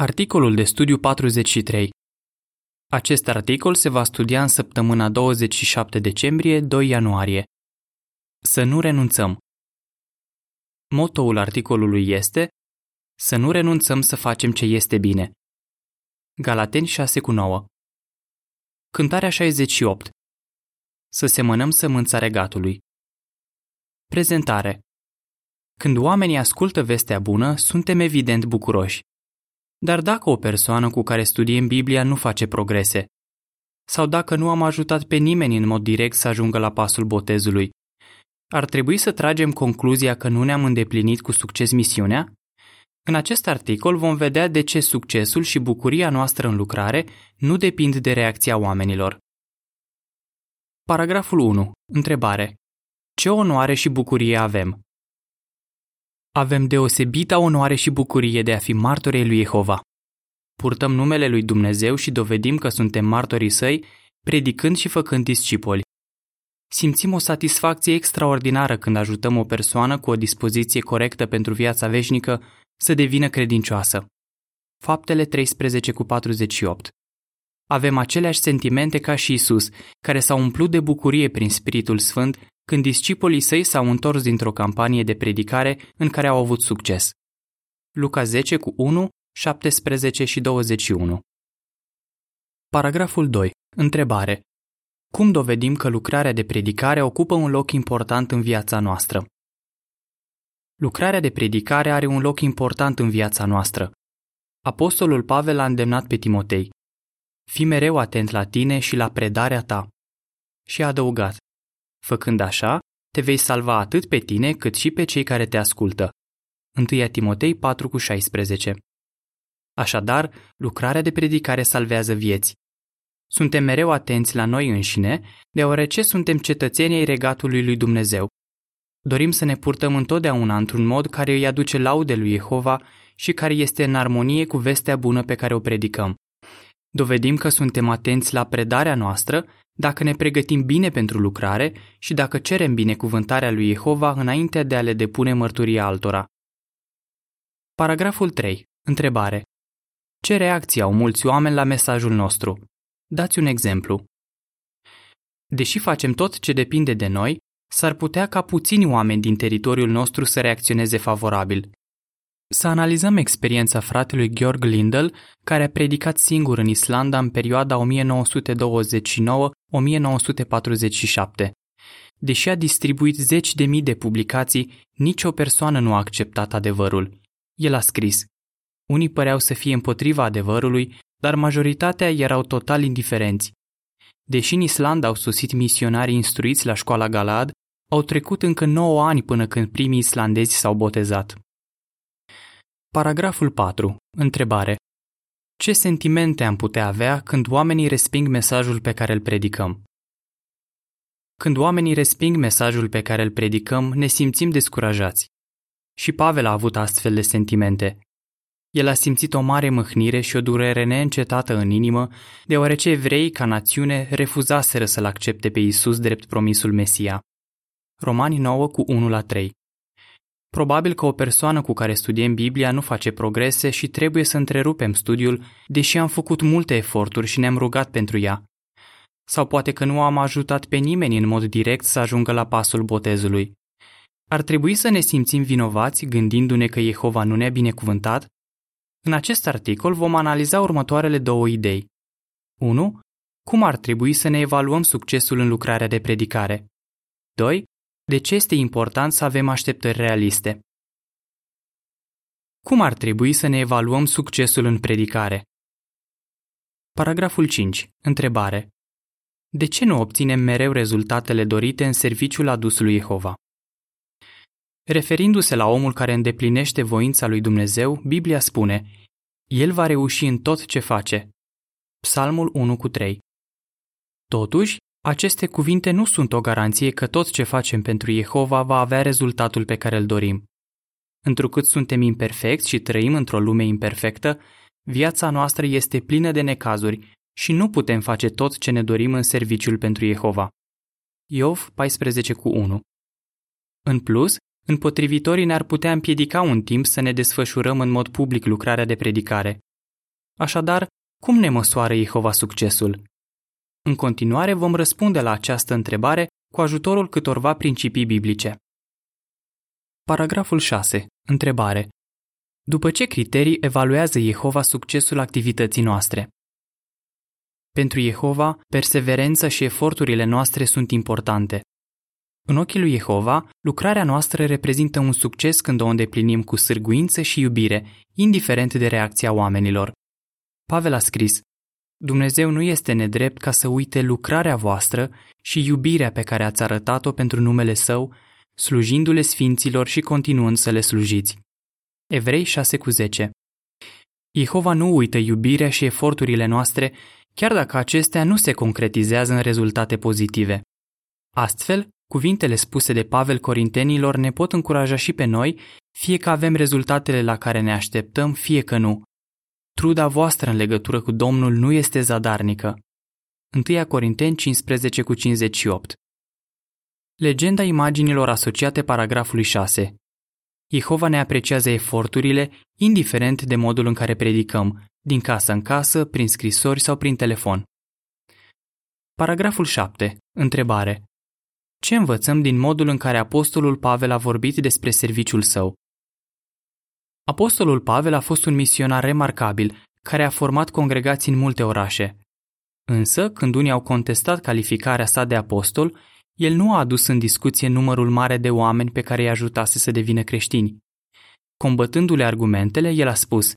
Articolul de studiu 43 Acest articol se va studia în săptămâna 27 decembrie-2 ianuarie. Să nu renunțăm. Motoul articolului este Să nu renunțăm să facem ce este bine. Galateni 6 cu 9 Cântarea 68 Să semănăm sămânța regatului. Prezentare Când oamenii ascultă vestea bună, suntem evident bucuroși. Dar dacă o persoană cu care studiem Biblia nu face progrese, sau dacă nu am ajutat pe nimeni în mod direct să ajungă la pasul botezului, ar trebui să tragem concluzia că nu ne-am îndeplinit cu succes misiunea? În acest articol vom vedea de ce succesul și bucuria noastră în lucrare nu depind de reacția oamenilor. Paragraful 1. Întrebare. Ce onoare și bucurie avem? Avem deosebita onoare și bucurie de a fi martorii lui Jehova. Purtăm numele lui Dumnezeu și dovedim că suntem martorii săi, predicând și făcând discipoli. Simțim o satisfacție extraordinară când ajutăm o persoană cu o dispoziție corectă pentru viața veșnică să devină credincioasă. Faptele 13 cu 48 Avem aceleași sentimente ca și Isus, care s-au umplut de bucurie prin Spiritul Sfânt când discipolii săi s-au întors dintr-o campanie de predicare în care au avut succes. Luca 10 cu 1, 17 și 21 Paragraful 2. Întrebare. Cum dovedim că lucrarea de predicare ocupă un loc important în viața noastră? Lucrarea de predicare are un loc important în viața noastră. Apostolul Pavel a îndemnat pe Timotei. Fii mereu atent la tine și la predarea ta. Și a adăugat. Făcând așa, te vei salva atât pe tine cât și pe cei care te ascultă. 1 Timotei 4,16 Așadar, lucrarea de predicare salvează vieți. Suntem mereu atenți la noi înșine, deoarece suntem cetățenii ai regatului lui Dumnezeu. Dorim să ne purtăm întotdeauna într-un mod care îi aduce laude lui Jehova și care este în armonie cu vestea bună pe care o predicăm. Dovedim că suntem atenți la predarea noastră dacă ne pregătim bine pentru lucrare și dacă cerem binecuvântarea lui Jehova înainte de a le depune mărturia altora. Paragraful 3. Întrebare. Ce reacție au mulți oameni la mesajul nostru? Dați un exemplu. Deși facem tot ce depinde de noi, s-ar putea ca puțini oameni din teritoriul nostru să reacționeze favorabil. Să analizăm experiența fratelui Georg Lindel, care a predicat singur în Islanda în perioada 1929-1947. Deși a distribuit zeci de mii de publicații, nicio persoană nu a acceptat adevărul. El a scris, Unii păreau să fie împotriva adevărului, dar majoritatea erau total indiferenți. Deși în Islanda au sosit misionari instruiți la școala Galad, au trecut încă 9 ani până când primii islandezi s-au botezat. Paragraful 4. Întrebare. Ce sentimente am putea avea când oamenii resping mesajul pe care îl predicăm? Când oamenii resping mesajul pe care îl predicăm, ne simțim descurajați. Și Pavel a avut astfel de sentimente. El a simțit o mare mâhnire și o durere neîncetată în inimă, deoarece evreii ca națiune refuzaseră să-l accepte pe Isus drept promisul Mesia. Romani 9 cu 1 la 3 Probabil că o persoană cu care studiem Biblia nu face progrese și trebuie să întrerupem studiul, deși am făcut multe eforturi și ne-am rugat pentru ea. Sau poate că nu am ajutat pe nimeni în mod direct să ajungă la pasul botezului. Ar trebui să ne simțim vinovați gândindu-ne că Jehova nu ne-a binecuvântat? În acest articol vom analiza următoarele două idei. 1. Cum ar trebui să ne evaluăm succesul în lucrarea de predicare? 2. De ce este important să avem așteptări realiste? Cum ar trebui să ne evaluăm succesul în predicare? Paragraful 5. Întrebare. De ce nu obținem mereu rezultatele dorite în serviciul adus lui Jehova? Referindu-se la omul care îndeplinește voința lui Dumnezeu, Biblia spune El va reuși în tot ce face. Psalmul 1 cu 3 Totuși, aceste cuvinte nu sunt o garanție că tot ce facem pentru Jehova va avea rezultatul pe care îl dorim. Întrucât suntem imperfecți și trăim într-o lume imperfectă, viața noastră este plină de necazuri și nu putem face tot ce ne dorim în serviciul pentru Jehova. Iov 14 cu 1 În plus, împotrivitorii ne-ar putea împiedica un timp să ne desfășurăm în mod public lucrarea de predicare. Așadar, cum ne măsoară Jehova succesul? În continuare vom răspunde la această întrebare cu ajutorul câtorva principii biblice. Paragraful 6. Întrebare. După ce criterii evaluează Jehova succesul activității noastre? Pentru Jehova, perseverența și eforturile noastre sunt importante. În ochii lui Jehova, lucrarea noastră reprezintă un succes când o îndeplinim cu sârguință și iubire, indiferent de reacția oamenilor. Pavel a scris, Dumnezeu nu este nedrept ca să uite lucrarea voastră și iubirea pe care ați arătat-o pentru numele Său, slujindu-le sfinților și continuând să le slujiți. Evrei 6 cu 10 Jehova nu uită iubirea și eforturile noastre, chiar dacă acestea nu se concretizează în rezultate pozitive. Astfel, cuvintele spuse de Pavel Corintenilor ne pot încuraja și pe noi, fie că avem rezultatele la care ne așteptăm, fie că nu. Truda voastră în legătură cu Domnul nu este zadarnică. 1 Corinteni 15 cu 58 Legenda imaginilor asociate paragrafului 6 Jehova ne apreciază eforturile, indiferent de modul în care predicăm, din casă în casă, prin scrisori sau prin telefon. Paragraful 7. Întrebare. Ce învățăm din modul în care Apostolul Pavel a vorbit despre serviciul său? Apostolul Pavel a fost un misionar remarcabil, care a format congregații în multe orașe. Însă, când unii au contestat calificarea sa de apostol, el nu a adus în discuție numărul mare de oameni pe care îi ajutase să devină creștini. Combătându-le argumentele, el a spus,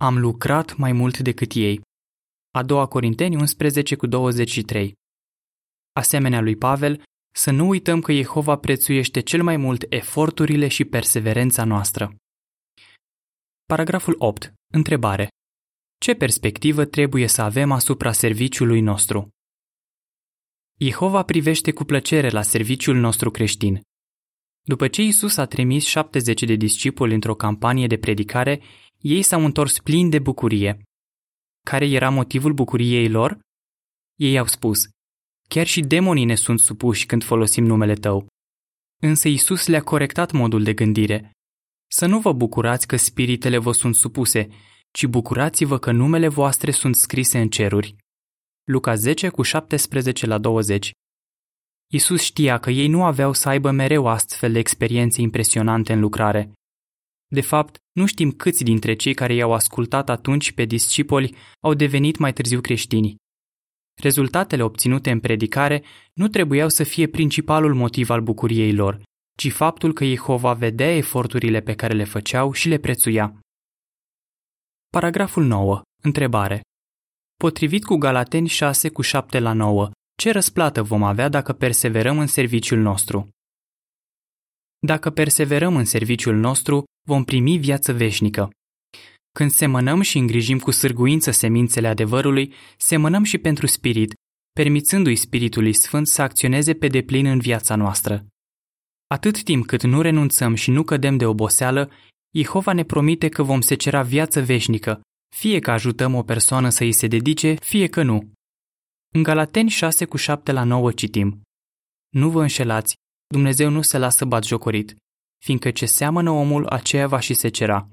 Am lucrat mai mult decât ei. A doua Corinteni 11 cu 23 Asemenea lui Pavel, să nu uităm că Jehova prețuiește cel mai mult eforturile și perseverența noastră. Paragraful 8. Întrebare. Ce perspectivă trebuie să avem asupra serviciului nostru? Jehova privește cu plăcere la serviciul nostru creștin. După ce Isus a trimis 70 de discipoli într-o campanie de predicare, ei s-au întors plini de bucurie. Care era motivul bucuriei lor? Ei au spus, chiar și demonii ne sunt supuși când folosim numele tău. Însă Isus le-a corectat modul de gândire. Să nu vă bucurați că spiritele vă sunt supuse, ci bucurați-vă că numele voastre sunt scrise în ceruri. Luca 10 cu 17 la 20 Isus știa că ei nu aveau să aibă mereu astfel de experiențe impresionante în lucrare. De fapt, nu știm câți dintre cei care i-au ascultat atunci pe discipoli au devenit mai târziu creștini. Rezultatele obținute în predicare nu trebuiau să fie principalul motiv al bucuriei lor, ci faptul că Jehova vedea eforturile pe care le făceau și le prețuia. Paragraful 9. Întrebare. Potrivit cu Galateni 6 cu 7 la 9, ce răsplată vom avea dacă perseverăm în serviciul nostru? Dacă perseverăm în serviciul nostru, vom primi viață veșnică. Când semănăm și îngrijim cu sârguință semințele adevărului, semănăm și pentru spirit, permițându-i Spiritului Sfânt să acționeze pe deplin în viața noastră. Atât timp cât nu renunțăm și nu cădem de oboseală, Jehova ne promite că vom secera viață veșnică, fie că ajutăm o persoană să îi se dedice, fie că nu. În Galateni 6 cu 7 la 9 citim Nu vă înșelați, Dumnezeu nu se lasă batjocorit, fiindcă ce seamănă omul, aceea va și secera.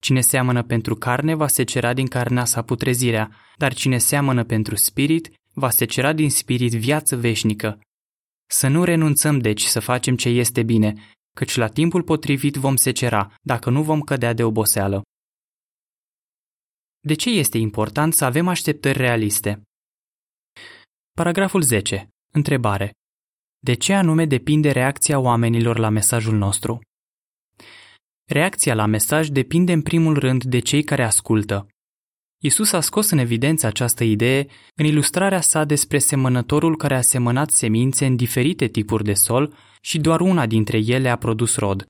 Cine seamănă pentru carne va secera din carnea sa putrezirea, dar cine seamănă pentru spirit va secera din spirit viață veșnică. Să nu renunțăm deci să facem ce este bine, căci la timpul potrivit vom secera, dacă nu vom cădea de oboseală. De ce este important să avem așteptări realiste? Paragraful 10. Întrebare. De ce anume depinde reacția oamenilor la mesajul nostru? Reacția la mesaj depinde în primul rând de cei care ascultă. Isus a scos în evidență această idee în ilustrarea sa despre semănătorul care a semănat semințe în diferite tipuri de sol și doar una dintre ele a produs rod.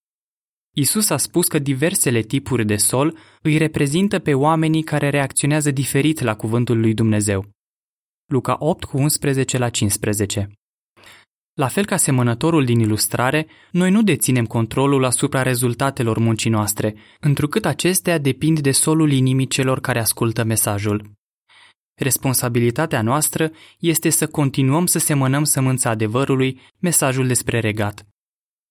Isus a spus că diversele tipuri de sol îi reprezintă pe oamenii care reacționează diferit la cuvântul lui Dumnezeu. Luca 8 cu 11 la 15 La fel ca semănătorul din ilustrare, noi nu deținem controlul asupra rezultatelor muncii noastre, întrucât acestea depind de solul inimii celor care ascultă mesajul. Responsabilitatea noastră este să continuăm să semănăm sămânța adevărului, mesajul despre regat.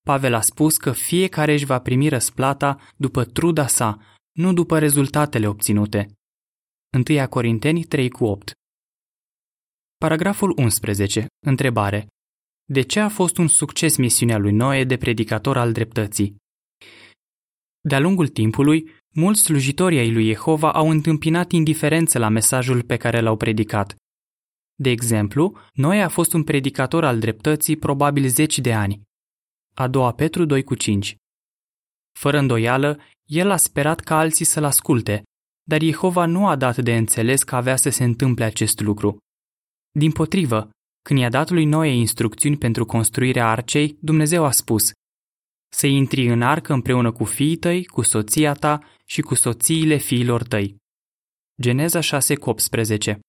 Pavel a spus că fiecare își va primi răsplata după truda sa, nu după rezultatele obținute. 1 Corinteni 3 cu 8. Paragraful 11. Întrebare. De ce a fost un succes misiunea lui Noe de predicator al dreptății? De-a lungul timpului, mulți slujitori ai lui Jehova au întâmpinat indiferență la mesajul pe care l-au predicat. De exemplu, Noe a fost un predicator al dreptății probabil zeci de ani. A doua Petru 2 cu 5. Fără îndoială, el a sperat ca alții să-l asculte, dar Jehova nu a dat de înțeles că avea să se întâmple acest lucru. Din potrivă, când i-a dat lui Noe instrucțiuni pentru construirea arcei, Dumnezeu a spus să intri în arcă împreună cu fiii tăi, cu soția ta și cu soțiile fiilor tăi. Geneza 6 18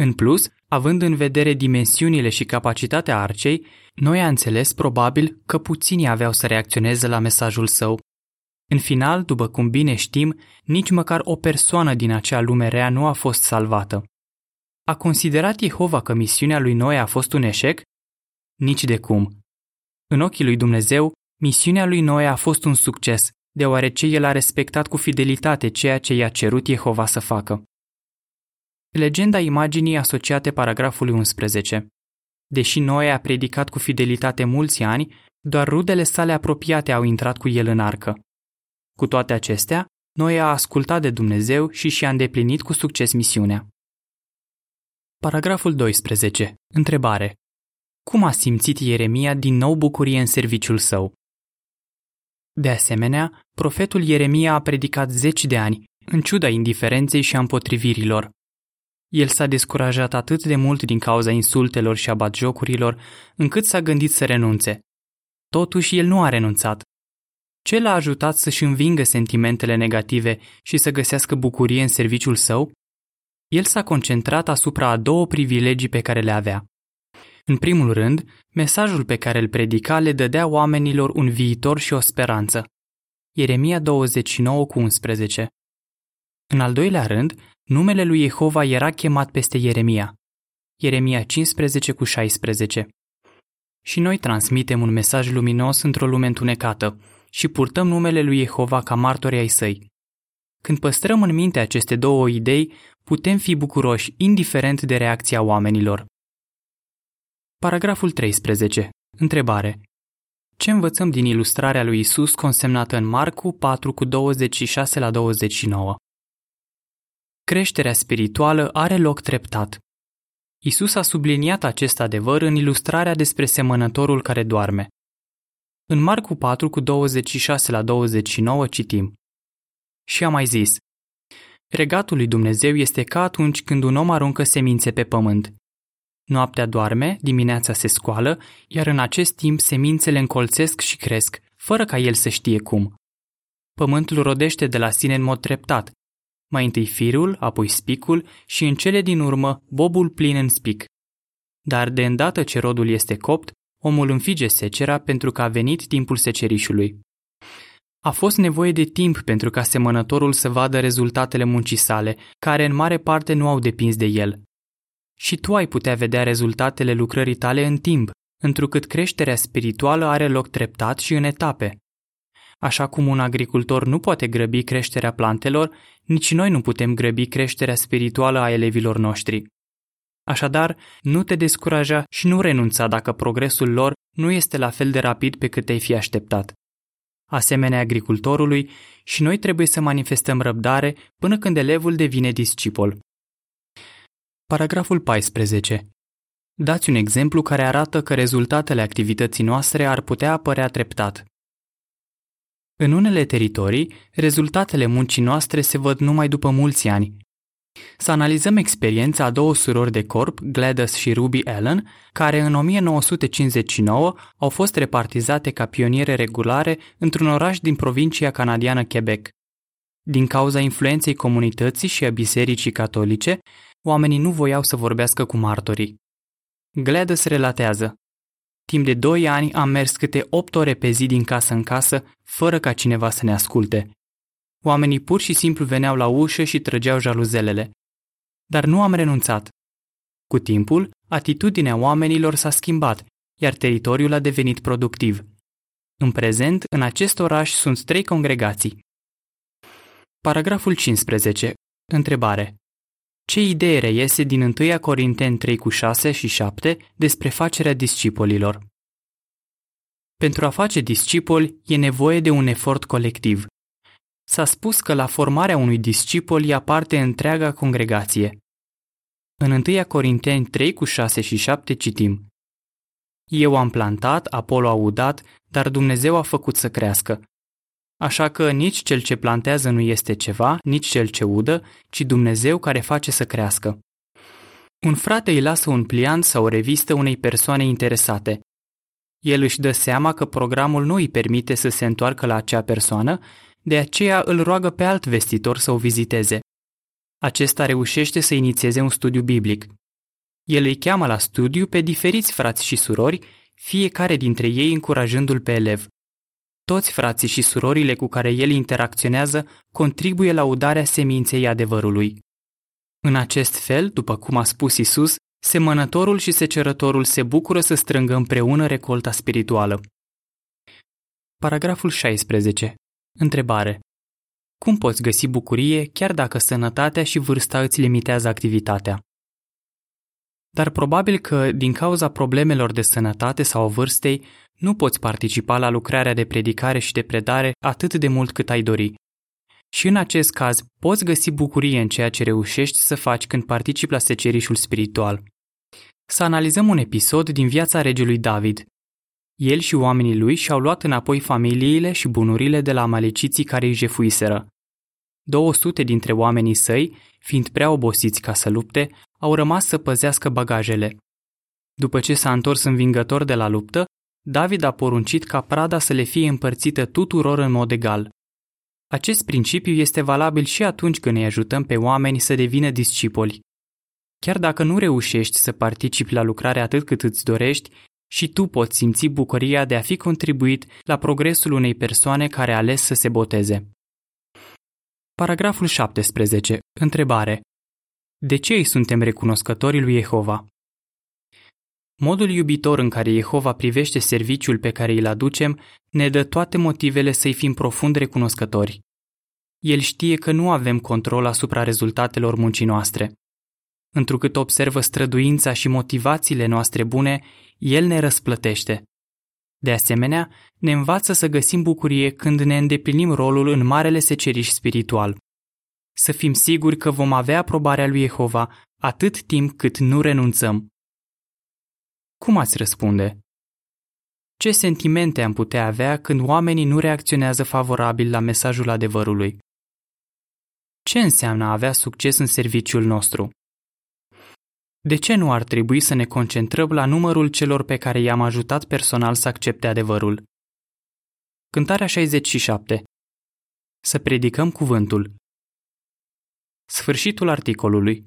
În plus, având în vedere dimensiunile și capacitatea arcei, Noe a înțeles probabil că puțini aveau să reacționeze la mesajul său. În final, după cum bine știm, nici măcar o persoană din acea lume rea nu a fost salvată. A considerat Jehova că misiunea lui Noe a fost un eșec? Nici de cum. În ochii lui Dumnezeu, misiunea lui Noe a fost un succes, deoarece el a respectat cu fidelitate ceea ce i-a cerut Jehova să facă. Legenda imaginii asociate paragrafului 11. Deși Noe a predicat cu fidelitate mulți ani, doar rudele sale apropiate au intrat cu el în arcă. Cu toate acestea, Noe a ascultat de Dumnezeu și și-a îndeplinit cu succes misiunea. Paragraful 12. Întrebare. Cum a simțit Ieremia din nou bucurie în serviciul său? De asemenea, profetul Ieremia a predicat zeci de ani, în ciuda indiferenței și a împotrivirilor. El s-a descurajat atât de mult din cauza insultelor și a batjocurilor, încât s-a gândit să renunțe. Totuși, el nu a renunțat. Ce l-a ajutat să-și învingă sentimentele negative și să găsească bucurie în serviciul său? El s-a concentrat asupra a două privilegii pe care le avea. În primul rând, mesajul pe care îl predica le dădea oamenilor un viitor și o speranță. Ieremia 29 cu 11 În al doilea rând, numele lui Jehova era chemat peste Ieremia. Ieremia 15 cu 16 Și noi transmitem un mesaj luminos într-o lume întunecată și purtăm numele lui Jehova ca martori ai săi. Când păstrăm în minte aceste două idei, putem fi bucuroși indiferent de reacția oamenilor. Paragraful 13. Întrebare. Ce învățăm din ilustrarea lui Isus consemnată în Marcu 4 cu 26 la 29? Creșterea spirituală are loc treptat. Isus a subliniat acest adevăr în ilustrarea despre semănătorul care doarme. În Marcu 4 cu 26 la 29 citim. Și a mai zis, Regatul lui Dumnezeu este ca atunci când un om aruncă semințe pe pământ. Noaptea doarme, dimineața se scoală, iar în acest timp semințele încolțesc și cresc, fără ca el să știe cum. Pământul rodește de la sine în mod treptat. Mai întâi firul, apoi spicul și în cele din urmă bobul plin în spic. Dar de îndată ce rodul este copt, omul înfige secera pentru că a venit timpul secerișului. A fost nevoie de timp pentru ca semănătorul să vadă rezultatele muncii sale, care în mare parte nu au depins de el. Și tu ai putea vedea rezultatele lucrării tale în timp, întrucât creșterea spirituală are loc treptat și în etape. Așa cum un agricultor nu poate grăbi creșterea plantelor, nici noi nu putem grăbi creșterea spirituală a elevilor noștri. Așadar, nu te descuraja și nu renunța dacă progresul lor nu este la fel de rapid pe cât te-ai fi așteptat. Asemenea agricultorului, și noi trebuie să manifestăm răbdare până când elevul devine discipol. Paragraful 14. Dați un exemplu care arată că rezultatele activității noastre ar putea apărea treptat. În unele teritorii, rezultatele muncii noastre se văd numai după mulți ani, să analizăm experiența a două surori de corp, Gladys și Ruby Allen, care în 1959 au fost repartizate ca pioniere regulare într-un oraș din provincia canadiană Quebec. Din cauza influenței comunității și a bisericii catolice, oamenii nu voiau să vorbească cu martorii. Gladys relatează, Timp de doi ani am mers câte opt ore pe zi din casă în casă, fără ca cineva să ne asculte. Oamenii pur și simplu veneau la ușă și trăgeau jaluzelele. Dar nu am renunțat. Cu timpul, atitudinea oamenilor s-a schimbat, iar teritoriul a devenit productiv. În prezent, în acest oraș sunt trei congregații. Paragraful 15. Întrebare. Ce idee reiese din 1 Corinteni 3 cu 6 și 7 despre facerea discipolilor? Pentru a face discipoli e nevoie de un efort colectiv. S-a spus că la formarea unui discipol ia parte întreaga congregație. În 1 Corinteni 3 cu 6 și 7 citim Eu am plantat, Apollo a udat, dar Dumnezeu a făcut să crească. Așa că nici cel ce plantează nu este ceva, nici cel ce udă, ci Dumnezeu care face să crească. Un frate îi lasă un pliant sau o revistă unei persoane interesate. El își dă seama că programul nu îi permite să se întoarcă la acea persoană, de aceea îl roagă pe alt vestitor să o viziteze. Acesta reușește să inițieze un studiu biblic. El îi cheamă la studiu pe diferiți frați și surori, fiecare dintre ei încurajându-l pe elev. Toți frații și surorile cu care el interacționează contribuie la udarea seminței adevărului. În acest fel, după cum a spus Isus, semănătorul și secerătorul se bucură să strângă împreună recolta spirituală. Paragraful 16. Întrebare. Cum poți găsi bucurie chiar dacă sănătatea și vârsta îți limitează activitatea? Dar probabil că, din cauza problemelor de sănătate sau vârstei, nu poți participa la lucrarea de predicare și de predare atât de mult cât ai dori. Și în acest caz, poți găsi bucurie în ceea ce reușești să faci când participi la secerișul spiritual. Să analizăm un episod din viața regelui David. El și oamenii lui și-au luat înapoi familiile și bunurile de la amaleciții care îi jefuiseră. 200 dintre oamenii săi, fiind prea obosiți ca să lupte, au rămas să păzească bagajele. După ce s-a întors învingător de la luptă, David a poruncit ca prada să le fie împărțită tuturor în mod egal. Acest principiu este valabil și atunci când îi ajutăm pe oameni să devină discipoli. Chiar dacă nu reușești să participi la lucrare atât cât îți dorești, și tu poți simți bucuria de a fi contribuit la progresul unei persoane care a ales să se boteze. Paragraful 17. Întrebare. De ce îi suntem recunoscători lui Jehova? Modul iubitor în care Jehova privește serviciul pe care îl aducem ne dă toate motivele să-i fim profund recunoscători. El știe că nu avem control asupra rezultatelor muncii noastre. Întrucât observă străduința și motivațiile noastre bune, El ne răsplătește. De asemenea, ne învață să găsim bucurie când ne îndeplinim rolul în marele seceriș spiritual. Să fim siguri că vom avea aprobarea lui Jehova atât timp cât nu renunțăm. Cum ați răspunde? Ce sentimente am putea avea când oamenii nu reacționează favorabil la mesajul adevărului? Ce înseamnă a avea succes în serviciul nostru? De ce nu ar trebui să ne concentrăm la numărul celor pe care i-am ajutat personal să accepte adevărul? Cântarea 67 Să predicăm cuvântul. Sfârșitul articolului